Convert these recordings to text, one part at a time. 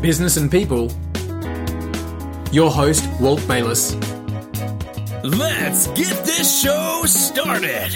business and people. Your host, Walt Bayless. Let's get this show started.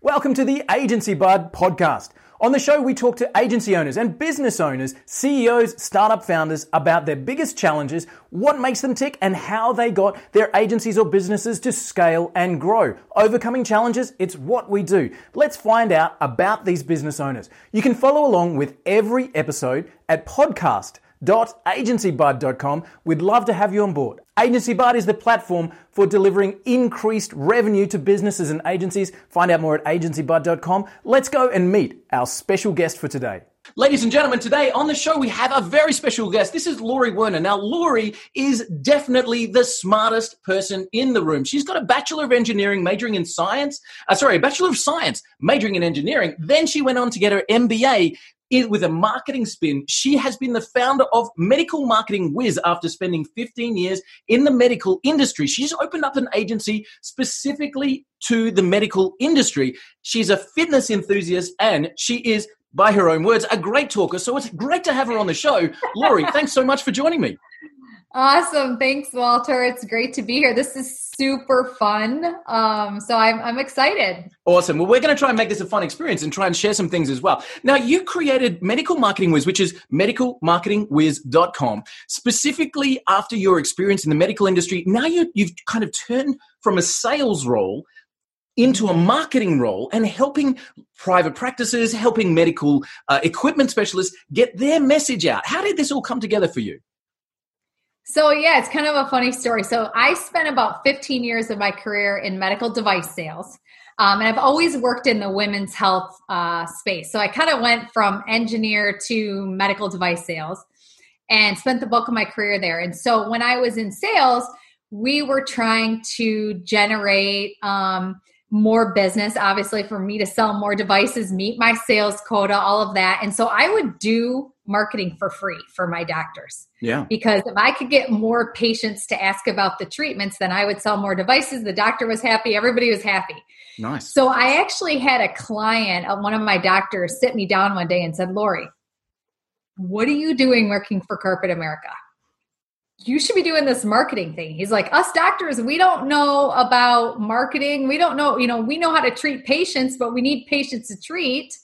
Welcome to the Agency Bud podcast. On the show, we talk to agency owners and business owners, CEOs, startup founders about their biggest challenges, what makes them tick, and how they got their agencies or businesses to scale and grow. Overcoming challenges, it's what we do. Let's find out about these business owners. You can follow along with every episode at podcast agencybud.com. We'd love to have you on board. Agency Bud is the platform for delivering increased revenue to businesses and agencies. Find out more at agencybud.com. Let's go and meet our special guest for today. Ladies and gentlemen, today on the show we have a very special guest. This is Lori Werner. Now, Lori is definitely the smartest person in the room. She's got a Bachelor of Engineering majoring in science, uh, sorry, a Bachelor of Science majoring in engineering. Then she went on to get her MBA with a marketing spin. She has been the founder of Medical Marketing Wiz after spending 15 years in the medical industry. She's opened up an agency specifically to the medical industry. She's a fitness enthusiast and she is, by her own words, a great talker. So it's great to have her on the show. Lori, thanks so much for joining me. Awesome. Thanks, Walter. It's great to be here. This is super fun. Um, so I'm, I'm excited. Awesome. Well, we're going to try and make this a fun experience and try and share some things as well. Now, you created Medical Marketing Wiz, which is medicalmarketingwiz.com, specifically after your experience in the medical industry. Now you, you've kind of turned from a sales role into a marketing role and helping private practices, helping medical uh, equipment specialists get their message out. How did this all come together for you? So, yeah, it's kind of a funny story. So, I spent about 15 years of my career in medical device sales. Um, and I've always worked in the women's health uh, space. So, I kind of went from engineer to medical device sales and spent the bulk of my career there. And so, when I was in sales, we were trying to generate um, more business, obviously, for me to sell more devices, meet my sales quota, all of that. And so, I would do marketing for free for my doctors. Yeah. Because if I could get more patients to ask about the treatments, then I would sell more devices. The doctor was happy, everybody was happy. Nice. So I actually had a client, uh, one of my doctors, sit me down one day and said, Lori, what are you doing working for Corporate America? You should be doing this marketing thing. He's like, us doctors, we don't know about marketing. We don't know, you know, we know how to treat patients, but we need patients to treat.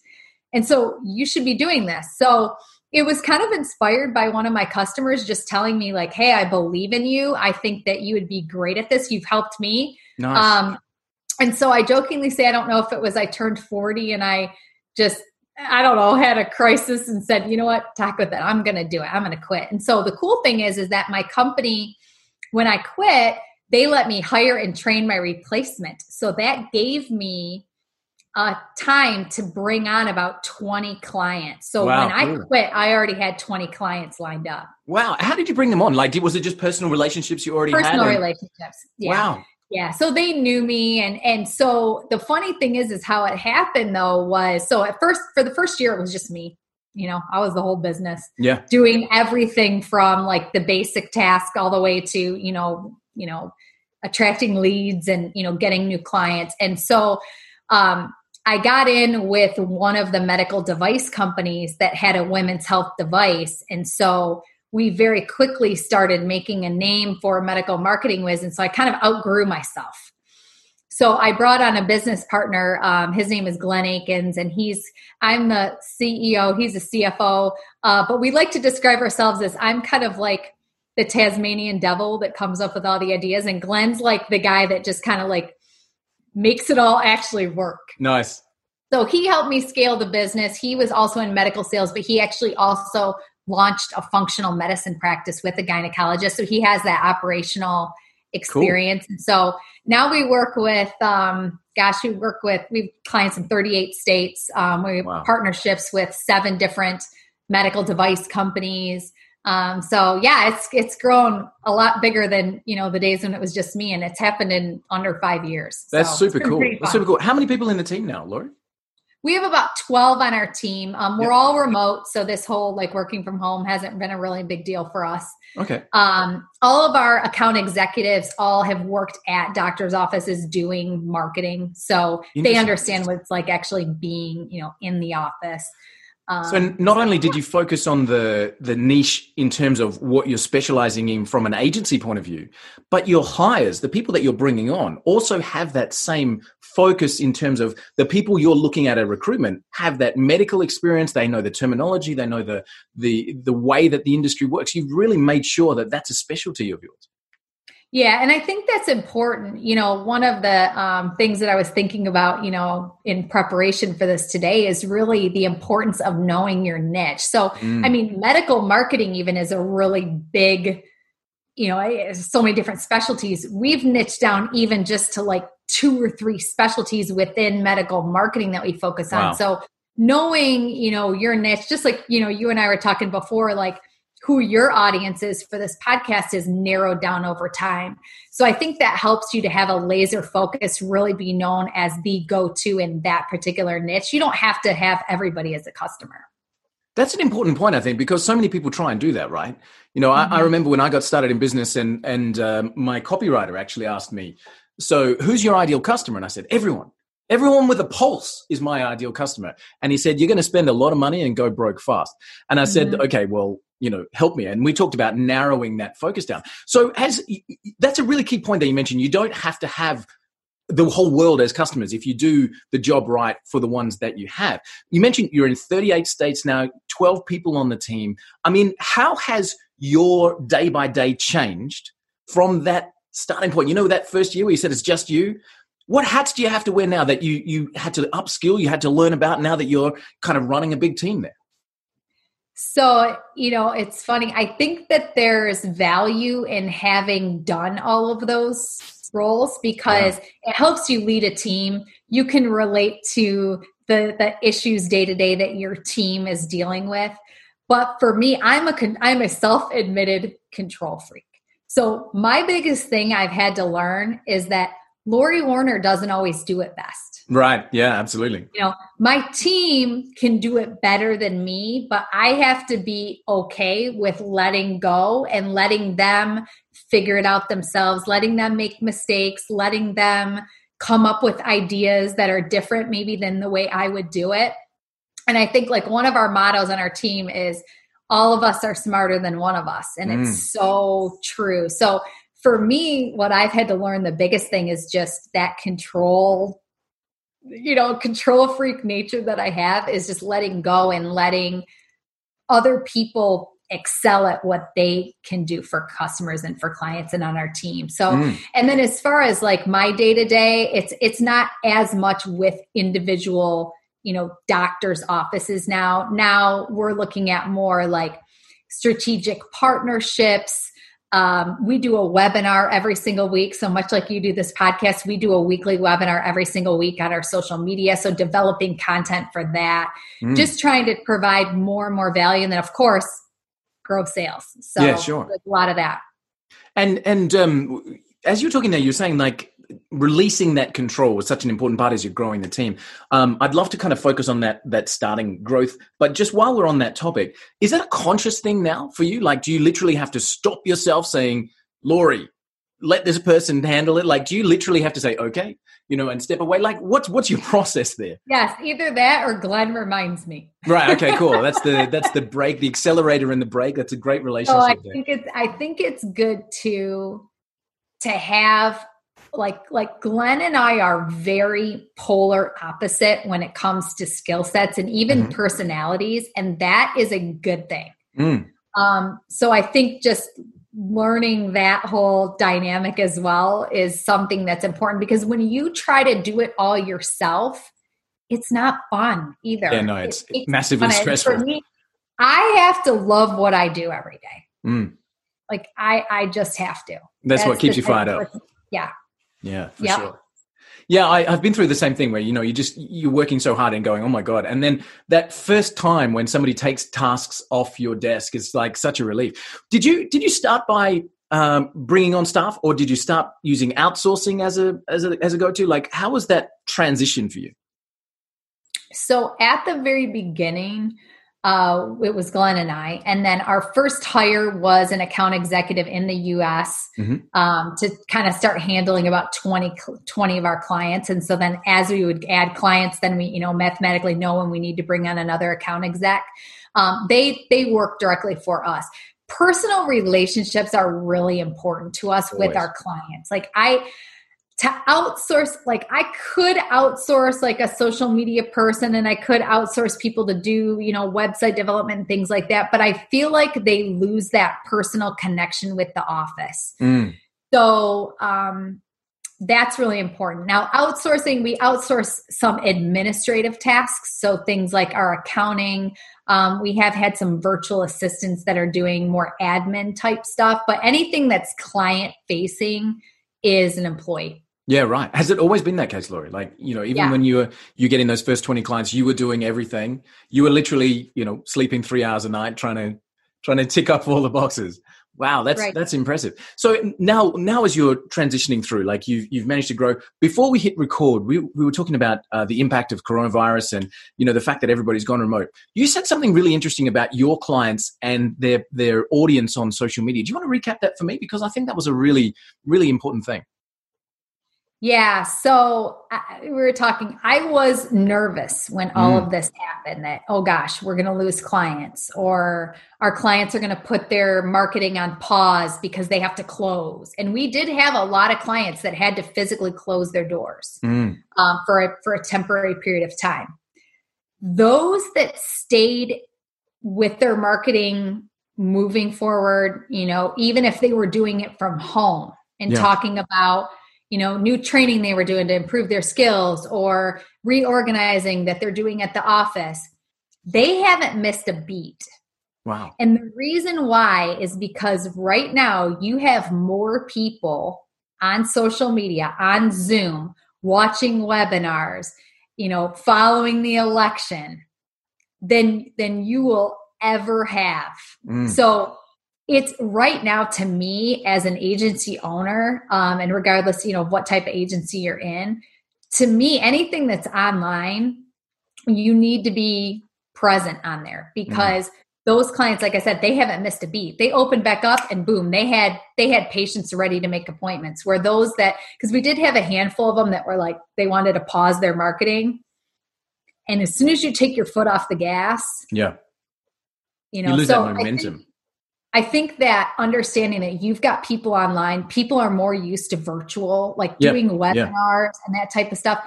And so you should be doing this. So it was kind of inspired by one of my customers just telling me like hey i believe in you i think that you would be great at this you've helped me nice. um, and so i jokingly say i don't know if it was i turned 40 and i just i don't know had a crisis and said you know what talk with it i'm gonna do it i'm gonna quit and so the cool thing is is that my company when i quit they let me hire and train my replacement so that gave me a time to bring on about 20 clients. So wow, when I quit, I already had 20 clients lined up. Wow. How did you bring them on? Like, was it just personal relationships you already personal had? Personal relationships. Yeah. Wow. Yeah. So they knew me. And, and so the funny thing is, is how it happened though was, so at first, for the first year, it was just me. You know, I was the whole business. Yeah. Doing everything from like the basic task all the way to, you know, you know, attracting leads and, you know, getting new clients. And so, um, I got in with one of the medical device companies that had a women's health device. And so we very quickly started making a name for medical marketing wiz. And so I kind of outgrew myself. So I brought on a business partner. Um, his name is Glenn Akins, and he's I'm the CEO. He's the CFO. Uh, but we like to describe ourselves as I'm kind of like the Tasmanian devil that comes up with all the ideas, and Glenn's like the guy that just kind of like makes it all actually work. Nice. So he helped me scale the business. He was also in medical sales, but he actually also launched a functional medicine practice with a gynecologist. So he has that operational experience. Cool. And so now we work with, um, gosh, we work with, we have clients in 38 states. Um, we have wow. partnerships with seven different medical device companies. Um, so yeah, it's it's grown a lot bigger than you know the days when it was just me, and it's happened in under five years. That's so super cool. That's super cool. How many people in the team now, Lori? We have about 12 on our team. Um, we're yep. all remote, so this whole like working from home hasn't been a really big deal for us. Okay. Um, all of our account executives all have worked at doctors' offices doing marketing, so they understand what it's like actually being, you know, in the office. Um, so not only did you focus on the the niche in terms of what you're specializing in from an agency point of view, but your hires, the people that you're bringing on, also have that same focus in terms of the people you're looking at a recruitment have that medical experience. They know the terminology, they know the the the way that the industry works. You've really made sure that that's a specialty of yours. Yeah, and I think that's important. You know, one of the um, things that I was thinking about, you know, in preparation for this today is really the importance of knowing your niche. So, mm. I mean, medical marketing even is a really big, you know, so many different specialties. We've niched down even just to like two or three specialties within medical marketing that we focus on. Wow. So, knowing, you know, your niche, just like, you know, you and I were talking before, like, who your audience is for this podcast is narrowed down over time. So I think that helps you to have a laser focus, really be known as the go to in that particular niche. You don't have to have everybody as a customer. That's an important point, I think, because so many people try and do that, right? You know, mm-hmm. I, I, mm-hmm. remember when I got started in business, and and um, my copywriter actually asked me, "So, who's your ideal customer?" And I said, "Everyone." Everyone with a pulse is my ideal customer. And he said, You're going to spend a lot of money and go broke fast. And I said, mm-hmm. Okay, well, you know, help me. And we talked about narrowing that focus down. So, as that's a really key point that you mentioned. You don't have to have the whole world as customers if you do the job right for the ones that you have. You mentioned you're in 38 states now, 12 people on the team. I mean, how has your day by day changed from that starting point? You know, that first year where you said it's just you what hats do you have to wear now that you you had to upskill you had to learn about now that you're kind of running a big team there? So you know it's funny. I think that there's value in having done all of those roles because yeah. it helps you lead a team. You can relate to the the issues day to day that your team is dealing with. But for me i'm a i'm a self-admitted control freak. So my biggest thing i've had to learn is that Lori Werner doesn't always do it best. Right. Yeah, absolutely. You know, my team can do it better than me, but I have to be okay with letting go and letting them figure it out themselves, letting them make mistakes, letting them come up with ideas that are different maybe than the way I would do it. And I think like one of our mottos on our team is all of us are smarter than one of us. And mm. it's so true. So for me, what I've had to learn the biggest thing is just that control, you know, control freak nature that I have is just letting go and letting other people excel at what they can do for customers and for clients and on our team. So mm. and then as far as like my day to day, it's it's not as much with individual, you know, doctors offices now. Now we're looking at more like strategic partnerships, um, we do a webinar every single week. So much like you do this podcast, we do a weekly webinar every single week on our social media. So developing content for that, mm. just trying to provide more and more value. And then, of course, grow sales. So yeah, sure. a lot of that. And and um, as you're talking there, you're saying like releasing that control was such an important part as you're growing the team. Um, I'd love to kind of focus on that that starting growth, but just while we're on that topic, is that a conscious thing now for you? Like, do you literally have to stop yourself saying, "Lori, let this person handle it"? Like, do you literally have to say, "Okay"? You know, and step away. Like, what's what's your process there? Yes, either that or Glenn reminds me. right. Okay. Cool. That's the that's the break, the accelerator and the break. That's a great relationship. Oh, I think it's I think it's good to to have like like Glenn and I are very polar opposite when it comes to skill sets and even mm-hmm. personalities, and that is a good thing. Mm. Um, so I think just learning that whole dynamic as well is something that's important because when you try to do it all yourself, it's not fun either. Yeah, no, it's, it's massively stressful. For me, I have to love what I do every day. Mm. Like I, I just have to. That's, that's what keeps you fired up. Yeah. Yeah, for yep. sure. Yeah, I, have been through the same thing where you know you just you're working so hard and going, oh my god, and then that first time when somebody takes tasks off your desk is like such a relief. Did you did you start by um, bringing on staff, or did you start using outsourcing as a as a as a go to? Like, how was that transition for you? So at the very beginning, uh, it was Glenn and I. And then our first hire was an account executive in the US mm-hmm. um, to kind of start handling about 20, 20 of our clients. And so then as we would add clients, then we, you know, mathematically know when we need to bring on another account exec. Um, they, they work directly for us. Personal relationships are really important to us Always. with our clients. Like I, to outsource like i could outsource like a social media person and i could outsource people to do you know website development and things like that but i feel like they lose that personal connection with the office. Mm. so um that's really important. Now outsourcing we outsource some administrative tasks so things like our accounting. Um, we have had some virtual assistants that are doing more admin type stuff but anything that's client facing is an employee yeah, right. Has it always been that case, Lori? Like, you know, even yeah. when you were you getting those first 20 clients, you were doing everything. You were literally, you know, sleeping three hours a night trying to trying to tick up all the boxes. Wow, that's right. that's impressive. So now now as you're transitioning through, like you've you've managed to grow. Before we hit record, we we were talking about uh, the impact of coronavirus and you know the fact that everybody's gone remote. You said something really interesting about your clients and their their audience on social media. Do you want to recap that for me because I think that was a really really important thing. Yeah. So I, we were talking. I was nervous when all mm. of this happened that, oh gosh, we're going to lose clients or our clients are going to put their marketing on pause because they have to close. And we did have a lot of clients that had to physically close their doors mm. um, for, a, for a temporary period of time. Those that stayed with their marketing moving forward, you know, even if they were doing it from home and yeah. talking about, you know new training they were doing to improve their skills or reorganizing that they're doing at the office they haven't missed a beat. Wow. And the reason why is because right now you have more people on social media on zoom watching webinars you know following the election than than you will ever have. Mm. so it's right now to me as an agency owner um, and regardless you know what type of agency you're in to me anything that's online you need to be present on there because mm-hmm. those clients like i said they haven't missed a beat. They opened back up and boom they had they had patients ready to make appointments where those that because we did have a handful of them that were like they wanted to pause their marketing. And as soon as you take your foot off the gas yeah. You know you lose so that momentum I think that understanding that you've got people online, people are more used to virtual, like yep. doing webinars yeah. and that type of stuff.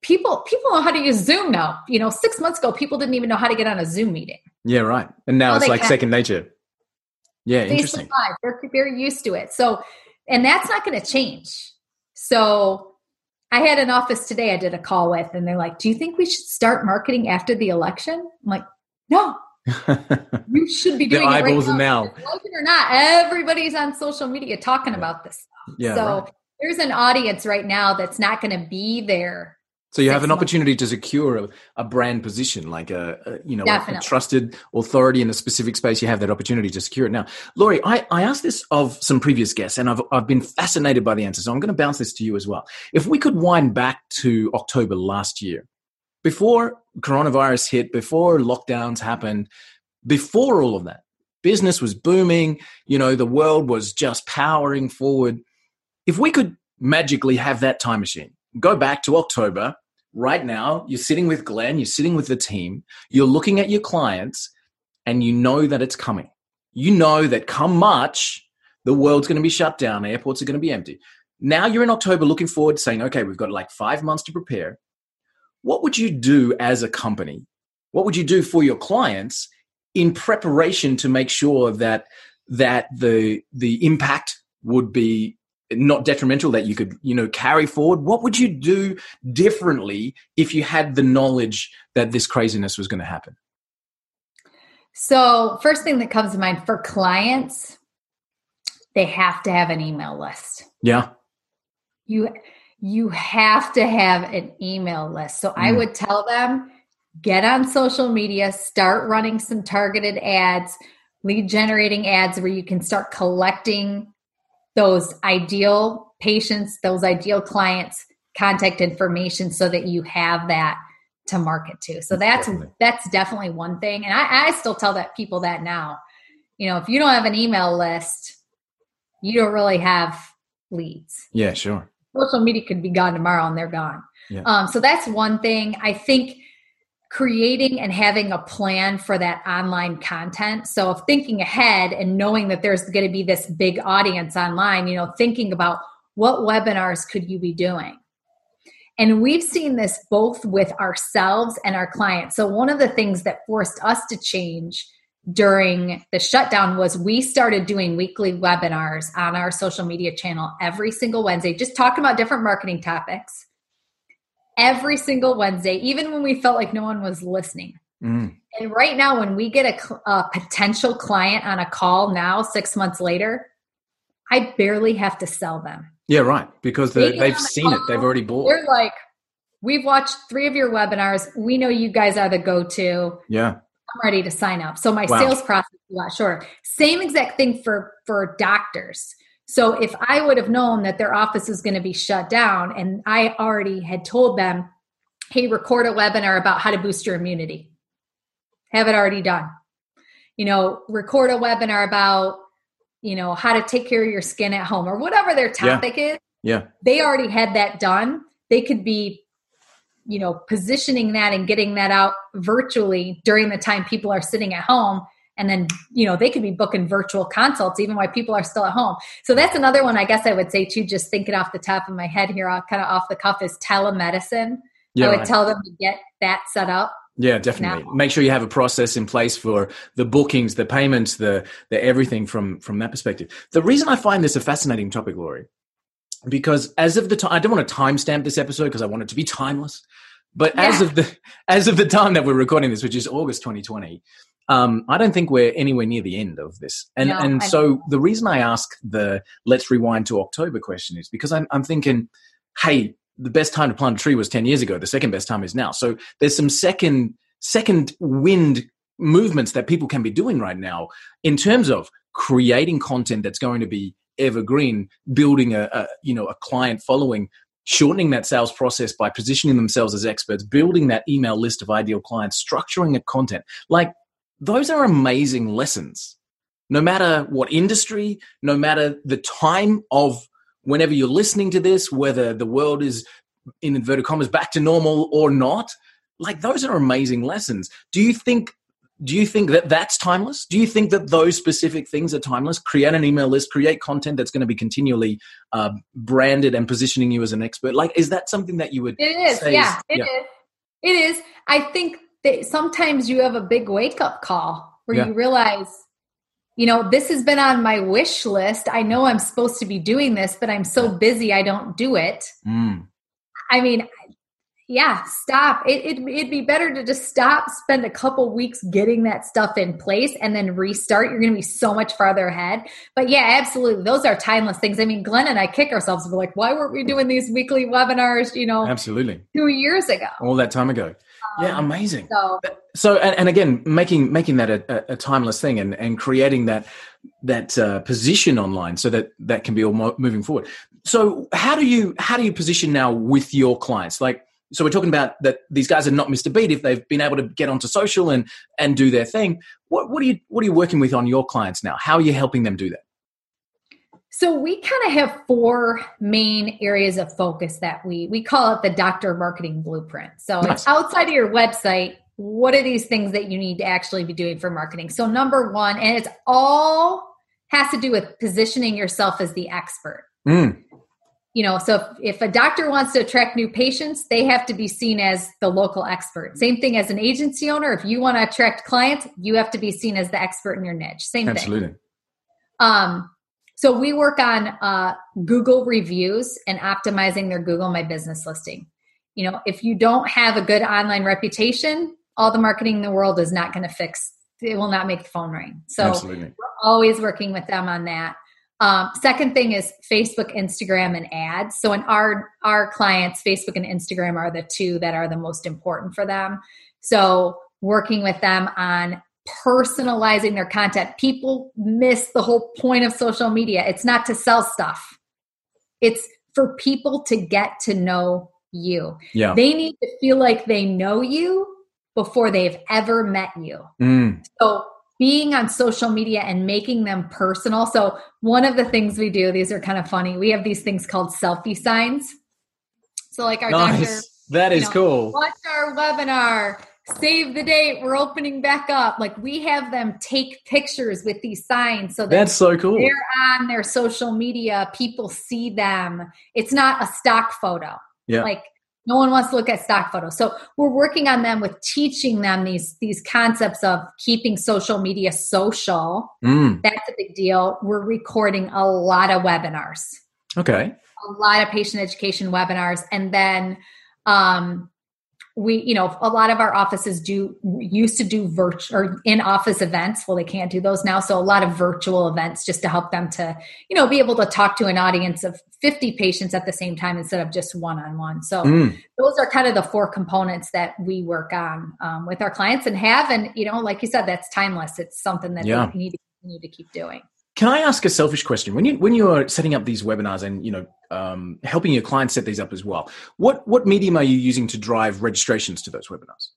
People people know how to use Zoom now. You know, six months ago, people didn't even know how to get on a Zoom meeting. Yeah, right. And now, it's like can. second nature. Yeah, interesting. Live. They're very used to it. So, and that's not going to change. So, I had an office today I did a call with, and they're like, "Do you think we should start marketing after the election?" I'm like, "No, you should be doing the eyeballs it right now. now. or not, everybody's on social media talking about this stuff. Yeah, so right. there's an audience right now that's not going to be there. So you have an opportunity to secure a, a brand position, like a, a you know a, a, trusted authority in a specific space. You have that opportunity to secure it. Now, Lori, I, I asked this of some previous guests, and I've I've been fascinated by the answer. So I'm going to bounce this to you as well. If we could wind back to October last year, before coronavirus hit, before lockdowns happened, before all of that, business was booming, you know, the world was just powering forward. If we could magically have that time machine, go back to October, right now, you're sitting with Glenn, you're sitting with the team, you're looking at your clients, and you know that it's coming. You know that come March, the world's going to be shut down, airports are going to be empty. Now you're in October looking forward, saying, okay, we've got like five months to prepare what would you do as a company? What would you do for your clients in preparation to make sure that that the the impact would be not detrimental that you could you know carry forward? What would you do differently if you had the knowledge that this craziness was going to happen? So first thing that comes to mind for clients they have to have an email list. Yeah. You you have to have an email list. So mm. I would tell them get on social media, start running some targeted ads, lead generating ads where you can start collecting those ideal patients, those ideal clients contact information so that you have that to market to. So that's Definitely. that's definitely one thing. And I, I still tell that people that now. You know, if you don't have an email list, you don't really have leads. Yeah, sure. Social media could be gone tomorrow and they're gone. Yeah. Um, so that's one thing. I think creating and having a plan for that online content. So thinking ahead and knowing that there's going to be this big audience online, you know, thinking about what webinars could you be doing? And we've seen this both with ourselves and our clients. So one of the things that forced us to change during the shutdown was we started doing weekly webinars on our social media channel every single Wednesday, just talking about different marketing topics every single Wednesday, even when we felt like no one was listening. Mm. And right now, when we get a, a potential client on a call now, six months later, I barely have to sell them. Yeah, right. Because they, they've seen it. They've already bought. They're like, we've watched three of your webinars. We know you guys are the go to. Yeah. I'm ready to sign up. So my Wow. sales process is a lot shorter. Same exact thing for for doctors. So if I would have known that their office was going to be shut down and I already had told them, hey, record a webinar about how to boost your immunity. Have it already done. You know, record a webinar about, you know, how to take care of your skin at home or whatever their topic is Yeah. they already had that done they could be you know positioning that and getting that out virtually during the time people are sitting at home and then you know they could be booking virtual consults even while people are still at home so that's another one i guess i would say too just thinking off the top of my head here kind of off the cuff is telemedicine Yeah. i would right. tell them to get that set up Yeah, definitely. Make sure you have a process in place for the bookings, the payments, the the everything from from that perspective. The reason I find this a fascinating topic, Lori, because as of the time, I don't want to timestamp this episode because I want it to be timeless. But as of the as of the time that we're recording this, which is August 2020, um, I don't think we're anywhere near the end of this. And No, and I- so the reason I ask the let's rewind to October question is because I'm I'm thinking, hey, the best time to plant a tree was 10 years ago. The second best time is now. So there's some second second wind movements that people can be doing right now in terms of creating content that's going to be evergreen, building a, a you know a client following, shortening that sales process by positioning themselves as experts, building that email list of ideal clients, structuring a content. Like those are amazing lessons. No matter what industry, no matter the time of whenever you're listening to this, whether the world is in inverted commas back to normal or not, like those are amazing lessons. Do you think do you think that that's timeless? Do you think that those specific things are timeless? Create an email list, create content that's going to be continually uh, branded and positioning you as an expert. Like, is that something that you would? It is, yeah, it is. yeah. It is. I think that sometimes you have a big wake up call where Yeah. you realize, you know, this has been on my wish list. I know I'm supposed to be doing this, but I'm so busy I don't do it. Mm, I mean, yeah, stop. It, it, it'd be better to just stop, spend a couple weeks getting that stuff in place, and then restart. You're going to be so much farther ahead. But yeah, absolutely. Those are timeless things. I mean, Glenn and I kick ourselves. We're like, why weren't we doing these weekly webinars, you know, absolutely, two years ago? all that time ago. yeah, Um, amazing. So so and, and again making making that a, a- timeless thing and and creating that that uh, position online so that that can be all mo- moving forward so how do you how do you position now with your clients like so we're talking about that these guys are not mr beat if they've been able to get onto social and and do their thing what what are you what are you working with on your clients now how are you helping them do that So we kind of have four main areas of focus that we we call it the doctor marketing blueprint. So Nice. it's outside of your website. What are these things that you need to actually be doing for marketing? So number one, and it's all has to do with positioning yourself as the expert. Mm, You know, so if, if a doctor wants to attract new patients, they have to be seen as the local expert. Same thing as an agency owner. If you want to attract clients, you have to be seen as the expert in your niche. Same thing. absolutely Um, so we work on uh, Google reviews and optimizing their Google My Business listing. You know, if you don't have a good online reputation, all the marketing in the world is not going to fix. It will not make the phone ring. So absolutely we're always working with them on that. Um, second thing is Facebook, Instagram, and ads. So in our our clients, Facebook and Instagram are the two that are the most important for them. So working with them on personalizing their content. People miss the whole point of social media. It's not to sell stuff. It's for people to get to know you. Yeah. They need to feel like they know you before they've ever met you. Mm. So being on social media and making them personal. So one of the things we do, these are kind of funny. We have these things called selfie signs. So like our doctor, That is know, cool. watch our webinar, save the date, we're opening back up. Like we have them take pictures with these signs so that That's so cool. they're on their social media, people see them. It's not a stock photo. Yeah. Like no one wants to look at stock photos. So we're working on them with teaching them these these concepts of keeping social media social. Mm. That's a big deal. We're recording a lot of webinars Okay. a lot of patient education webinars and then um we you know a lot of our offices do used to do virtual or in office events. Well they can't do those now. So a lot of virtual events just to help them to you know be able to talk to an audience of 50 patients at the same time instead of just one on one so Mm. those are kind of the four components that we work on um, with our clients and have. And you know like you said that's timeless. It's something that Yeah. we need to continue to keep doing Can I ask a selfish question? When you when you are setting up these webinars and you know um, helping your clients set these up as well, what what medium are you using to drive registrations to those webinars?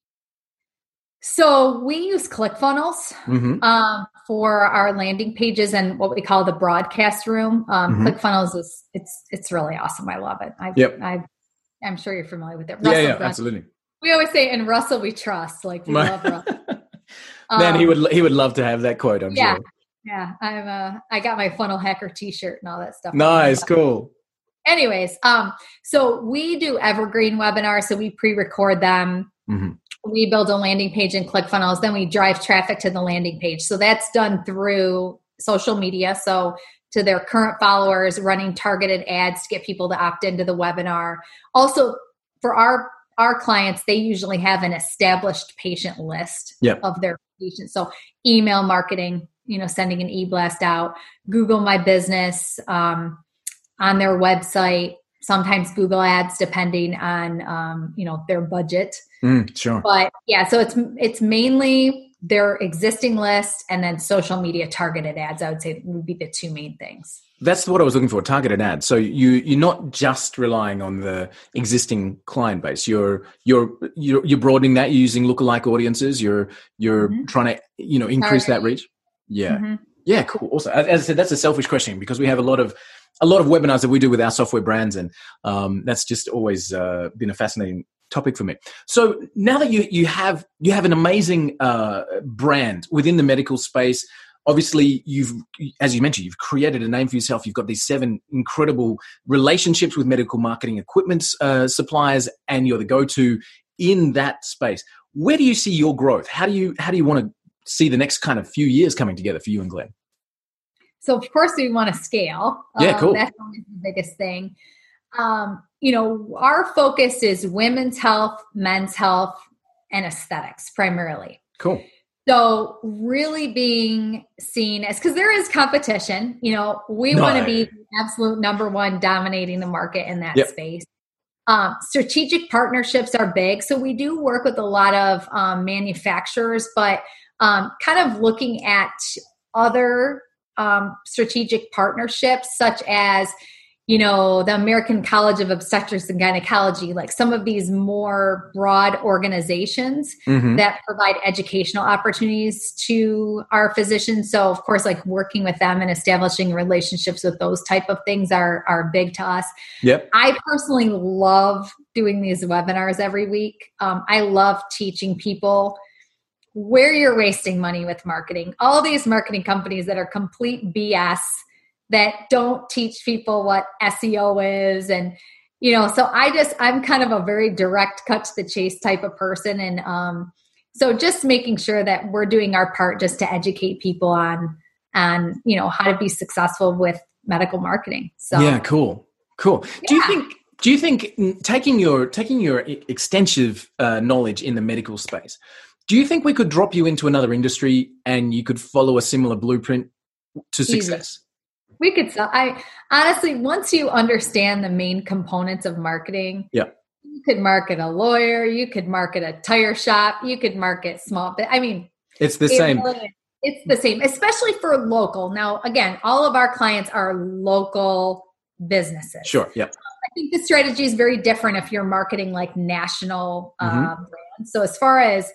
so we use clickfunnels Mm-hmm. um, for our landing pages and what we call the broadcast room. Um, Mhm. ClickFunnels is it's it's really awesome. I love it. I've, Yep. I've, I'm sure you're familiar with it. Yeah, Russell yeah, Brunson. absolutely. We always say, "In Russell we trust." Like we love Russell. Man, he Um, would he would love to have that quote. I'm Yeah. sure. Yeah, I'm. Uh, I got my funnel hacker T-shirt and all that stuff. Nice, cool. Anyways, um, so we do evergreen webinars. So we pre-record them. Mhm. We build a landing page in ClickFunnels. Then we drive traffic to the landing page. So that's done through social media. So to their current followers, running targeted ads to get people to opt into the webinar. Also, for our our clients, they usually have an established patient list Yep. of their patients. So email marketing, you know, sending an e-blast out, Google My Business um, on their website, sometimes Google Ads, depending on um, you know their budget. Mm, sure. But yeah, so it's it's mainly their existing list and then social media targeted ads. I would say would be the two main things. That's what I was looking for. Targeted ads. So you you're not just relying on the existing client base. You're you're you're, you're broadening that. You're using lookalike audiences. You're you're Mhm. trying to you know increase that reach. Yeah. Mhm. Yeah, cool. Also, as as I said, that's a selfish question because we have a lot of a lot of webinars that we do with our software brands, and um, that's just always uh, been a fascinating topic for me. So now that you you have you have an amazing uh, brand within the medical space, obviously you've as you mentioned you've created a name for yourself. You've got these seven incredible relationships with medical marketing equipment uh, suppliers, and you're the go to in that space. Where do you see your growth? How do you how do you want to see the next kind of few years coming together for you and Glenn? So of course we want to scale. Yeah, Um, cool. That's always the biggest thing. Um, you know, our focus is women's health, men's health, and aesthetics primarily. Cool. So really being seen as because there is competition, you know, we No. want to be the absolute number one dominating the market in that Yep. space. Um, strategic partnerships are big. So we do work with a lot of um, manufacturers, but um, kind of looking at other um, strategic partnerships, such as you know the American College of Obstetrics and Gynecology, like some of these more broad organizations Mhm. that provide educational opportunities to our physicians. So, of course, like working with them and establishing relationships with those type of things are are big to us. Yep. I personally love doing these webinars every week. Um, I love teaching people where you're wasting money with marketing. All these marketing companies that are complete BS that don't teach people what SEO is and you know so i just i'm kind of a very direct cut to the chase type of person and um so just making sure that we're doing our part just to educate people on on you know how to be successful with medical marketing so Yeah, cool, cool. Do you think? Do you think mm, taking your taking your extensive uh, knowledge in the medical space, do you think we could drop you into another industry and you could follow a similar blueprint to Easy. success? we could sell i honestly once you understand the main components of marketing Yeah. you could market a lawyer you could market a tire shop you could market small i mean It's the It same. really. It's the same, especially for local. Now, again, all of our clients are local businesses. Sure. Yeah. I think the strategy is very different if you're marketing like national uh, Mhm. brands. So as far as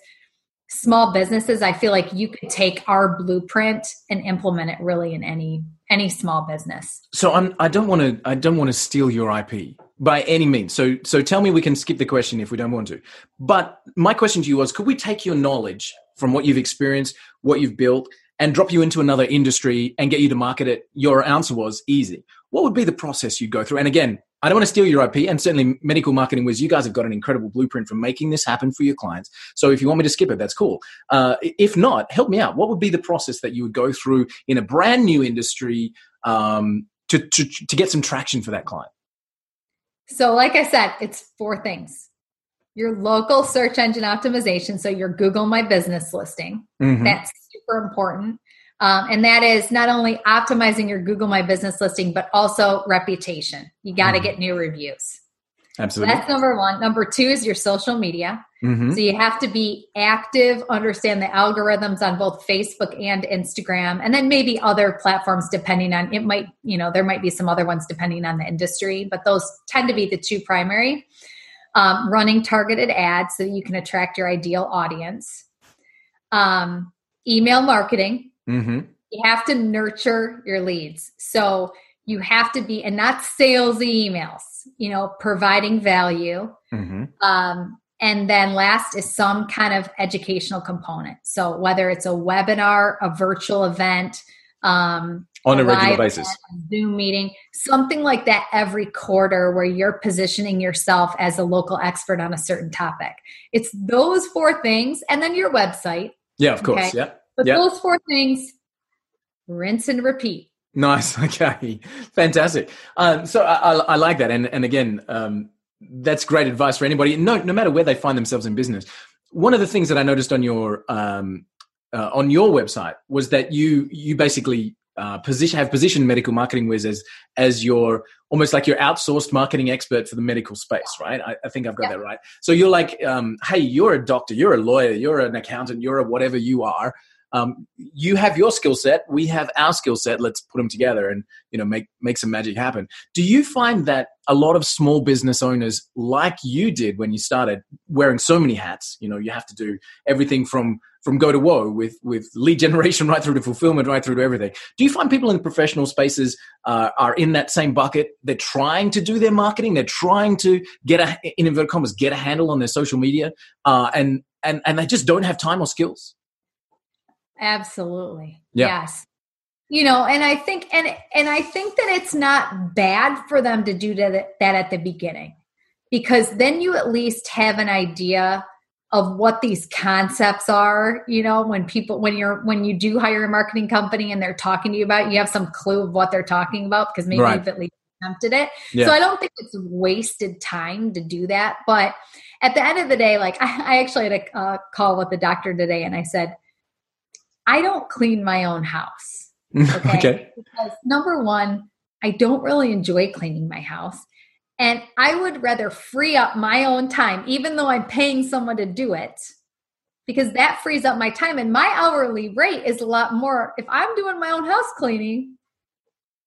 small businesses, I feel like you could take our blueprint and implement it really in any any small business. So I'm, I don't want to. I don't want to steal your IP by any means. So so tell me we can skip the question if we don't want to. But my question to you was: Could we take your knowledge from what you've experienced, what you've built, and drop you into another industry and get you to market it? Your answer was easy. What would be the process you'd go through? And again, I don't want to steal your IP, and certainly medical marketing wiz. You guys have got an incredible blueprint for making this happen for your clients. So if you want me to skip it, that's cool. Uh, if not, help me out. What would be the process that you would go through in a brand new industry um, to, to to get some traction for that client? So, like I said, it's four things your local search engine optimization. So, your Google My Business listing. Mhm. That's super important. Um, and that is not only optimizing your Google My Business listing, but also reputation. You got to Mhm. get new reviews. So Absolutely. that's number one. Number two is your social media. Mhm. So you have to be active, understand the algorithms on both Facebook and Instagram, and then maybe other platforms depending on it might, you know, there might be some other ones depending on the industry, but those tend to be the two primary. Um, running targeted ads so that you can attract your ideal audience. Um, email marketing. Mhm. You have to nurture your leads. So you have to be, and not salesy emails, you know, providing value. Mhm. Um, and then last is some kind of educational component. So whether it's a webinar, a virtual event, um, On a regular basis. event, Zoom meeting, something like that every quarter where you're positioning yourself as a local expert on a certain topic. It's those four things, and then your website. Yeah, of course. Okay. Yeah. But Yeah. those four things, rinse and repeat. Nice. Okay. Fantastic. Um, so I, I, I like that, and and again, um, that's great advice for anybody. No, no matter where they find themselves in business. One of the things that I noticed on your um, uh, on your website was that you you basically uh, position have positioned medical marketing wiz as as your almost like your outsourced marketing expert for the medical space, right? I, I think I've got Yeah. that right. So you're like, um, hey, you're a doctor, you're a lawyer, you're an accountant, you're a whatever you are. Um, you have your skill set, we have our skill set. Let's put them together and you know make make some magic happen. Do you find that a lot of small business owners, like you did when you started, wearing so many hats? You know, you have to do everything from from go to woe with with lead generation right through to fulfillment, right through to everything. Do you find people in professional spaces uh, are in that same bucket? They're trying to do their marketing, they're trying to get a in inverted commas get a handle on their social media, uh, and and and they just don't have time or skills. Absolutely. Yeah. Yes. You know, and I think and and I think that it's not bad for them to do that, that at the beginning because then you at least have an idea of what these concepts are, you know, when people when you're when you do hire a marketing company and they're talking to you about it, you have some clue of what they're talking about because maybe Right. you've at least attempted it. Yeah. So I don't think it's wasted time to do that. But at the end of the day, like I, I actually had a uh, call with the doctor today and I said, I don't clean my own house. Okay. okay. Because number one, I don't really enjoy cleaning my house. And I would rather free up my own time, even though I'm paying someone to do it, because that frees up my time. And my hourly rate is a lot more. If I'm doing my own house cleaning,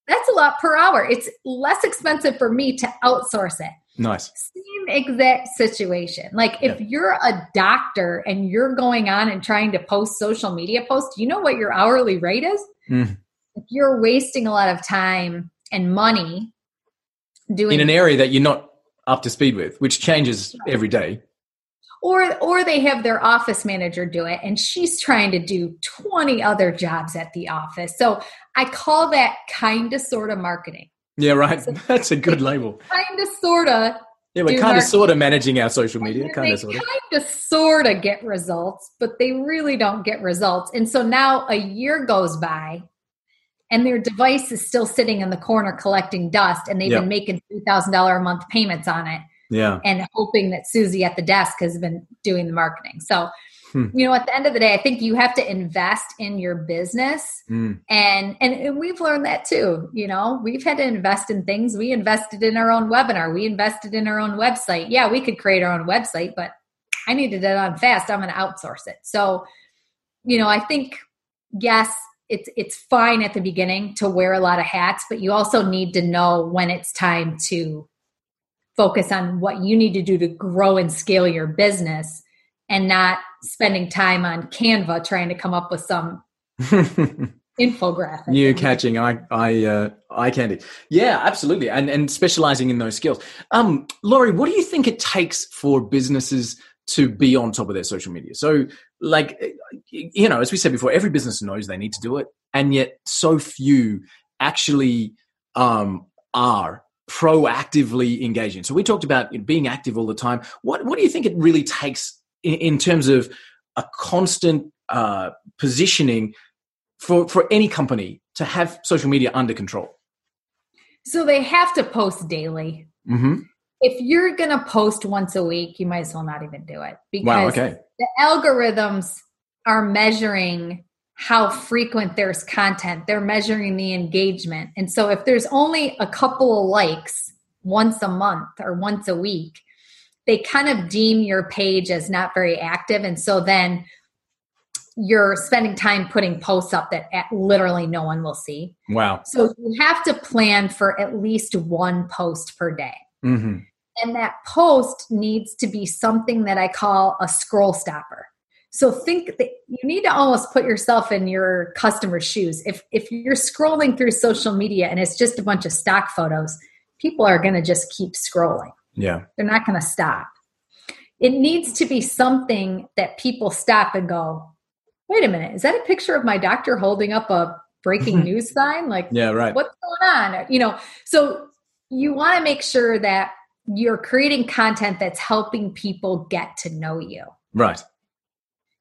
that's a lot per hour. It's less expensive for me to outsource it. Nice. Same exact situation. Like if Yeah. you're a doctor and you're going on and trying to post social media posts, you know what your hourly rate is? Mm. If you're wasting a lot of time and money doing In an area that you're not up to speed with, which changes every day. or or they have their office manager do it and she's trying to do 20 other jobs at the office. So I call that kind of sort of marketing. Yeah, right. That's a good label. Kind of sort of Yeah, we're kind of sort of managing our social media, kind of sort of. kind of sort of get results, but they really don't get results. And so now a year goes by and their device is still sitting in the corner collecting dust and they've Yeah. been making $3,000 a month payments on it Yeah. and hoping that Susie at the desk has been doing the marketing. So, Hmm. you know, at the end of the day, I think you have to invest in your business Mm. and, and and we've learned that too you know we've had to invest in things. We invested in our own webinar. We invested in our own website. Yeah we could create our own website but i needed it on fast. I'm going to outsource it. So you know i think yes it's it's fine at the beginning to wear a lot of hats but you also need to know when it's time to focus on what you need to do to grow and scale your business and not spending time on Canva trying to come up with some infographic. New catching eye eye uh, eye candy. Yeah, absolutely. And and specializing in those skills. Um, Lori, what do you think it takes for businesses to be on top of their social media? So, like, you know, as we said before, every business knows they need to do it, and yet so few actually um, are proactively engaging. So we talked about being active all the time. What what do you think it really takes in, in terms of a constant uh, positioning for for any company to have social media under control? So they have to post daily. Mm-hmm. If you're going to post once a week, you might as well not even do it because wow, okay. the algorithms are measuring how frequent there's content. They're measuring the engagement. And so if there's only a couple of likes once a month or once a week, they kind of deem your page as not very active. And so then you're spending time putting posts up that literally no one will see. Wow. So you have to plan for at least one post per day. Mm-hmm. And that post needs to be something that I call a scroll stopper. So think that you need to almost put yourself in your customer's shoes. If if you're scrolling through social media and it's just a bunch of stock photos, people are going to just keep scrolling. Yeah. They're not going to stop. It needs to be something that people stop and go, wait a minute, is that a picture of my doctor holding up a breaking news sign? Like, yeah, right. What's going on? You know, so you want to make sure that you're creating content that's helping people get to know you. Right.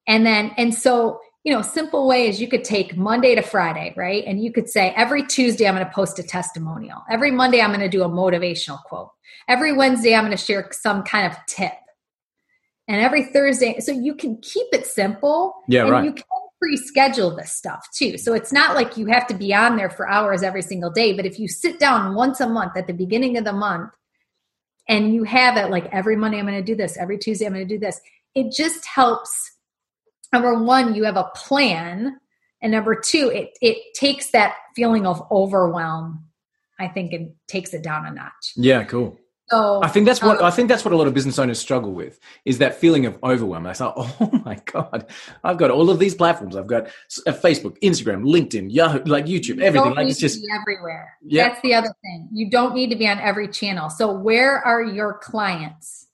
And then, and so, you know, simple way is you could take Monday to Friday, right? And you could say, every Tuesday, I'm going to post a testimonial. Every Monday, I'm going to do a motivational quote. Every Wednesday, I'm going to share some kind of tip and every Thursday. So you can keep it simple. Yeah, and right. You can pre-schedule this stuff too. So it's not like you have to be on there for hours every single day. But if you sit down once a month at the beginning of the month and you have it like every Monday I'm going to do this, every Tuesday I'm going to do this, it just helps. Number one, you have a plan. And number two, it it takes that feeling of overwhelm. I think it takes it down a notch. Yeah, cool. So I think that's what um, I think that's what a lot of business owners struggle with is that feeling of overwhelm. I thought, oh my god, I've got all of these platforms. I've got uh, Facebook, Instagram, LinkedIn, Yahoo, like YouTube, you everything. don't Like need it's to just be everywhere. Yeah. That's the other thing. You don't need to be on every channel. So where are your clients?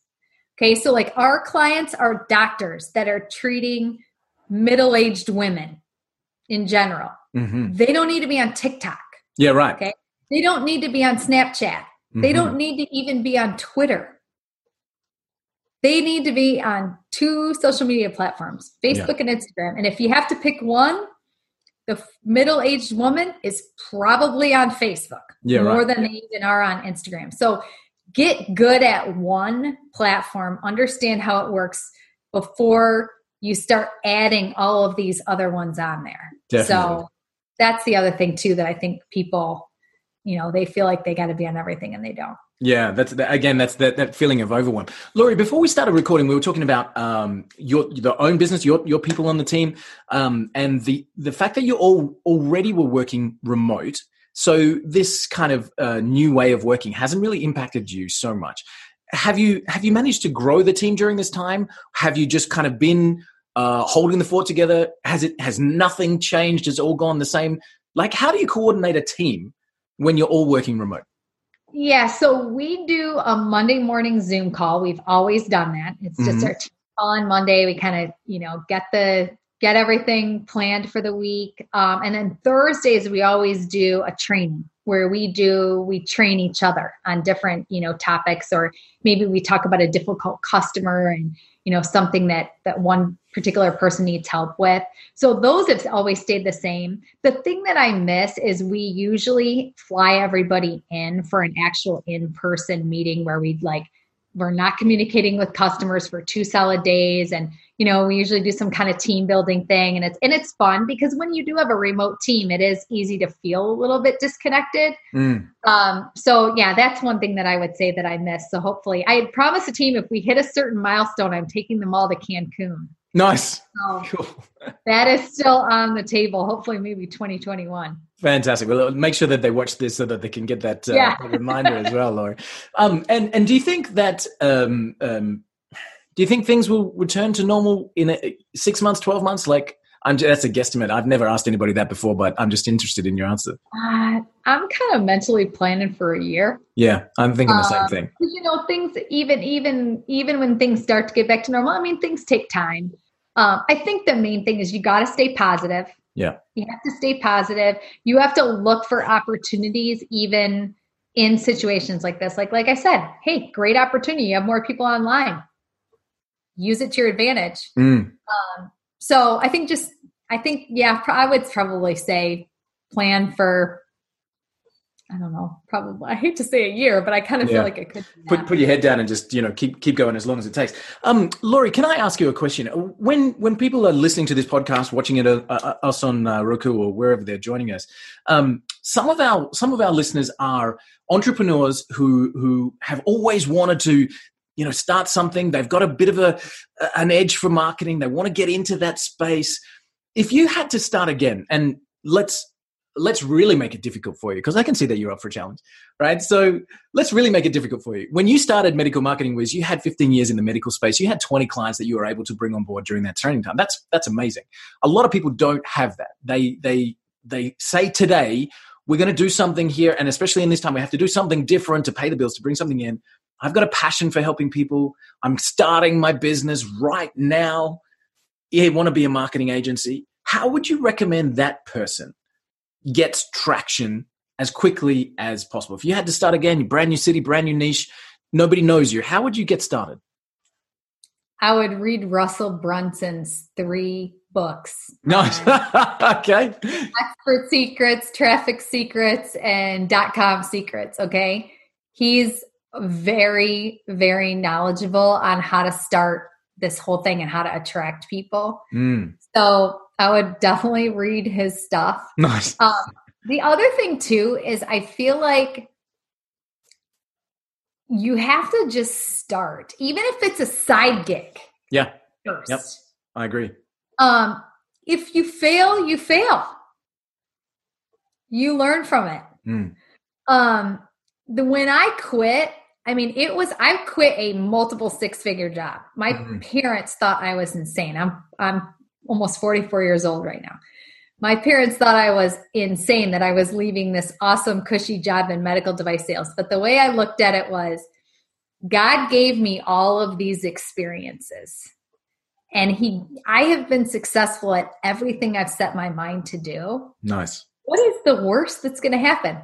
Okay, so like our clients are doctors that are treating middle-aged women in general. Mhm. They don't need to be on TikTok. yeah, right. Okay. They don't need to be on Snapchat. They Mhm. don't need to even be on Twitter. They need to be on two social media platforms, Facebook and Instagram. And if you have to pick one, the middle-aged woman is probably on Facebook Yeah, more right. than they even are on Instagram. So get good at one platform, understand how it works before you start adding all of these other ones on there. Definitely. So that's the other thing too that I think people, you know, they feel like they got to be on everything and they don't. Yeah, that's that, again. That's that, that feeling of overwhelm. Lori, before we started recording, we were talking about um, your the own business, your your people on the team, um, and the the fact that you all already were working remote. So this kind of uh, new way of working hasn't really impacted you so much. Have you have you managed to grow the team during this time? Have you just kind of been uh, holding the fort together? Has it has nothing changed? Has all gone the same? Like, how do you coordinate a team when you're all working remote? Yeah, so we do a Monday morning Zoom call. We've always done that. It's just Mhm. our team call on Monday. We kind of, you know, get the get everything planned for the week. Um, and then Thursdays we always do a training where we do we train each other on different, you know, topics or maybe we talk about a difficult customer and you know something that that one particular person needs help with. So those have always stayed the same. The thing that i miss is we usually fly everybody in for an actual in-person meeting where we'd like we're not communicating with customers for two solid days and you know we usually do some kind of team building thing and it's and it's fun because when you do have a remote team it is easy to feel a little bit disconnected Mm. um, so yeah, that's one thing that I would say that I missed. So hopefully, I had promised the team if we hit a certain milestone, I'm taking them all to Cancun. Nice. So cool. that is still on the table. Hopefully, maybe 2021. Fantastic. Well, make sure that they watch this so that they can get that, uh, yeah. reminder as well, Lori. Um, and and do you think that um, um, do you think things will return to normal in a, six months, twelve months? Like, I'm that's a guesstimate. I've never asked anybody that before, but I'm just interested in your answer. Uh, I'm kind of mentally planning for a year. Yeah, I'm thinking the same um, thing. You know, things even even even when things start to get back to normal. I mean, things take time. Um, I think the main thing is you got to stay positive. Yeah. You have to stay positive. You have to look for opportunities even in situations like this. Like like I said, hey, great opportunity. You have more people online. Use it to your advantage. Mm. Um, so I think just I think yeah, I would probably say plan for I don't know, probably I hate to say a year, but I kind of yeah. feel like it could put put your head down and just you know keep keep going as long as it takes. Um, Lori, can I ask you a question? When when people are listening to this podcast, watching it uh, uh, us on uh, Roku or wherever they're joining us, um, some of our some of our listeners are entrepreneurs who who have always wanted to you know start something. They've got a bit of a an edge for marketing. They want to get into that space. If you had to start again, and let's let's really make it difficult for you because I can see that you're up for a challenge, right? So let's really make it difficult for you. When you started Medical Marketing Wiz you had 15 years in the medical space. You had 20 clients that you were able to bring on board during that training time. That's that's amazing. A lot of people don't have that. They they they say today we're going to do something here, and especially in this time, we have to do something different to pay the bills to bring something in. I've got a passion for helping people. I'm starting my business right now. You want to be a marketing agency? How would you recommend that person gets traction as quickly as possible. If you had to start again, brand new city, brand new niche, nobody knows you, how would you get started? I would read Russell Brunson's three books. Nice. Okay. Expert Secrets, Traffic Secrets, and dot com secrets. Okay. He's very, very knowledgeable on how to start this whole thing and how to attract people. Mm. So I would definitely read his stuff. Nice. Um, the other thing too is I feel like you have to just start, even if it's a side gig. Yeah. First. Yep. I agree. Um, if you fail, you fail. You learn from it. Mm. Um, the when I quit, I mean, it was I quit a multiple six figure job. My mm-hmm. parents thought I was insane. I'm I'm almost 44 years old right now. My parents thought I was insane that I was leaving this awesome, cushy job in medical device sales. But the way I looked at it was God gave me all of these experiences. And he I have been successful at everything I've set my mind to do. Nice. What is the worst that's going to happen?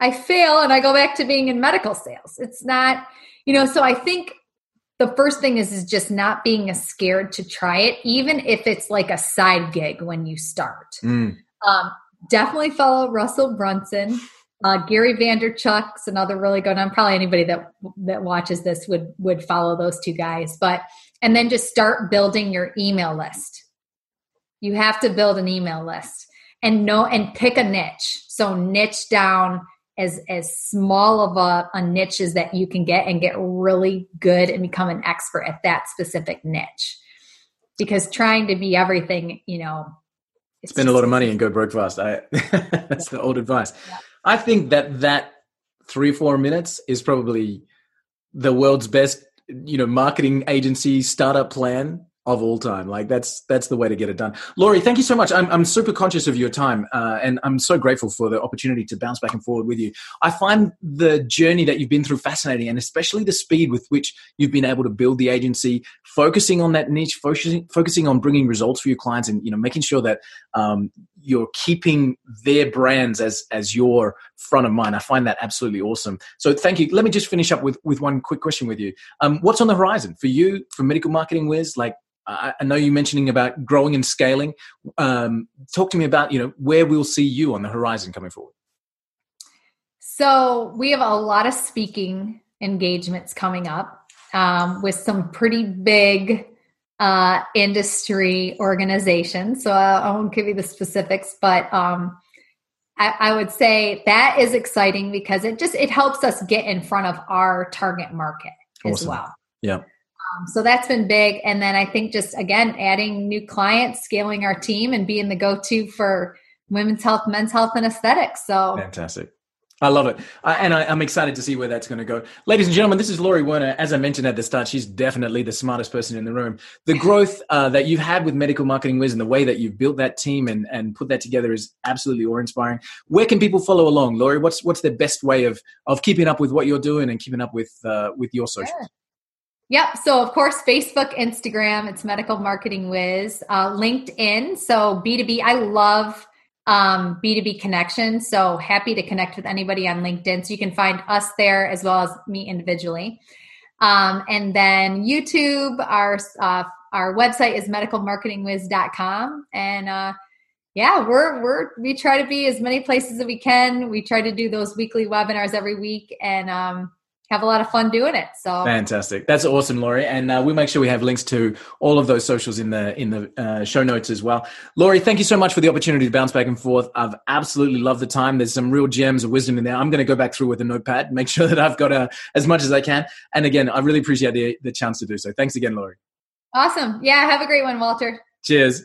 I fail and I go back to being in medical sales. It's not, you know, so I think the first thing is is just not being scared to try it, even if it's like a side gig when you start. Mm. Um, definitely follow Russell Brunson. Uh, Gary Vaynerchuk's another really good one. Probably anybody that that watches this would would follow those two guys. But and then just start building your email list. You have to build an email list and know and pick a niche. So niche down as as small of a, a niche as that you can get and get really good and become an expert at that specific niche. Because trying to be everything you know spend a lot of money and go broke fast. I, that's the old advice. Yeah. i think that that three or four minutes is probably the world's best you know marketing agency startup plan of all time. Like that's that's the way to get it done. Lori, thank you so much. I'm I'm super conscious of your time, uh, and I'm so grateful for the opportunity to bounce back and forward with you. I find the journey that you've been through fascinating, and especially the speed with which you've been able to build the agency, focusing on that niche, focusing focusing on bringing results for your clients, and you know making sure that um, you're keeping their brands as as your front of mind. I find that absolutely awesome. So thank you. Let me just finish up with with one quick question with you. Um, what's on the horizon for you for Medical Marketing Wiz? Like I, know you mentioning about growing and scaling. Um, talk to me about you know where we'll see you on the horizon coming forward. So we have a lot of speaking engagements coming up um, with some pretty big uh, industry organizations. So I, I, won't give you the specifics, but um, I, I, would say that is exciting because it just it helps us get in front of our target market awesome. as well. Yeah. Um, so that's been big. And then I think just again, adding new clients, scaling our team, and being the go to for women's health, men's health, and aesthetics. So fantastic. I love it. I, and I, am excited to see where that's going to go. Ladies and gentlemen, this is Lori Werner. As I mentioned at the start, she's definitely the smartest person in the room. The growth uh, that you've had with Medical Marketing Wiz and the way that you've built that team and, and put that together is absolutely awe inspiring. Where can people follow along, Lori? What's what's the best way of of keeping up with what you're doing and keeping up with uh, with your socials? Sure. Yep. So of course, Facebook, Instagram, it's Medical Marketing Wiz, uh, LinkedIn. So B2B, I love um, B2B connections. So happy to connect with anybody on LinkedIn. So you can find us there as well as me individually. Um, and then YouTube, our uh, our website is medicalmarketingwiz.com. And uh, yeah, we're we're we try to be as many places as we can. We try to do those weekly webinars every week, and um, have a lot of fun doing it. So fantastic! That's awesome, Lori, and uh, we'll make sure we have links to all of those socials in the in the uh, show notes as well. Lori, thank you so much for the opportunity to bounce back and forth. I've absolutely loved the time. There's some real gems of wisdom in there. I'm going to go back through with a notepad, make sure that I've got uh, as much as I can. And again, I really appreciate the the chance to do so. Thanks again, Lori. Awesome. Yeah, have a great one, Walter. Cheers.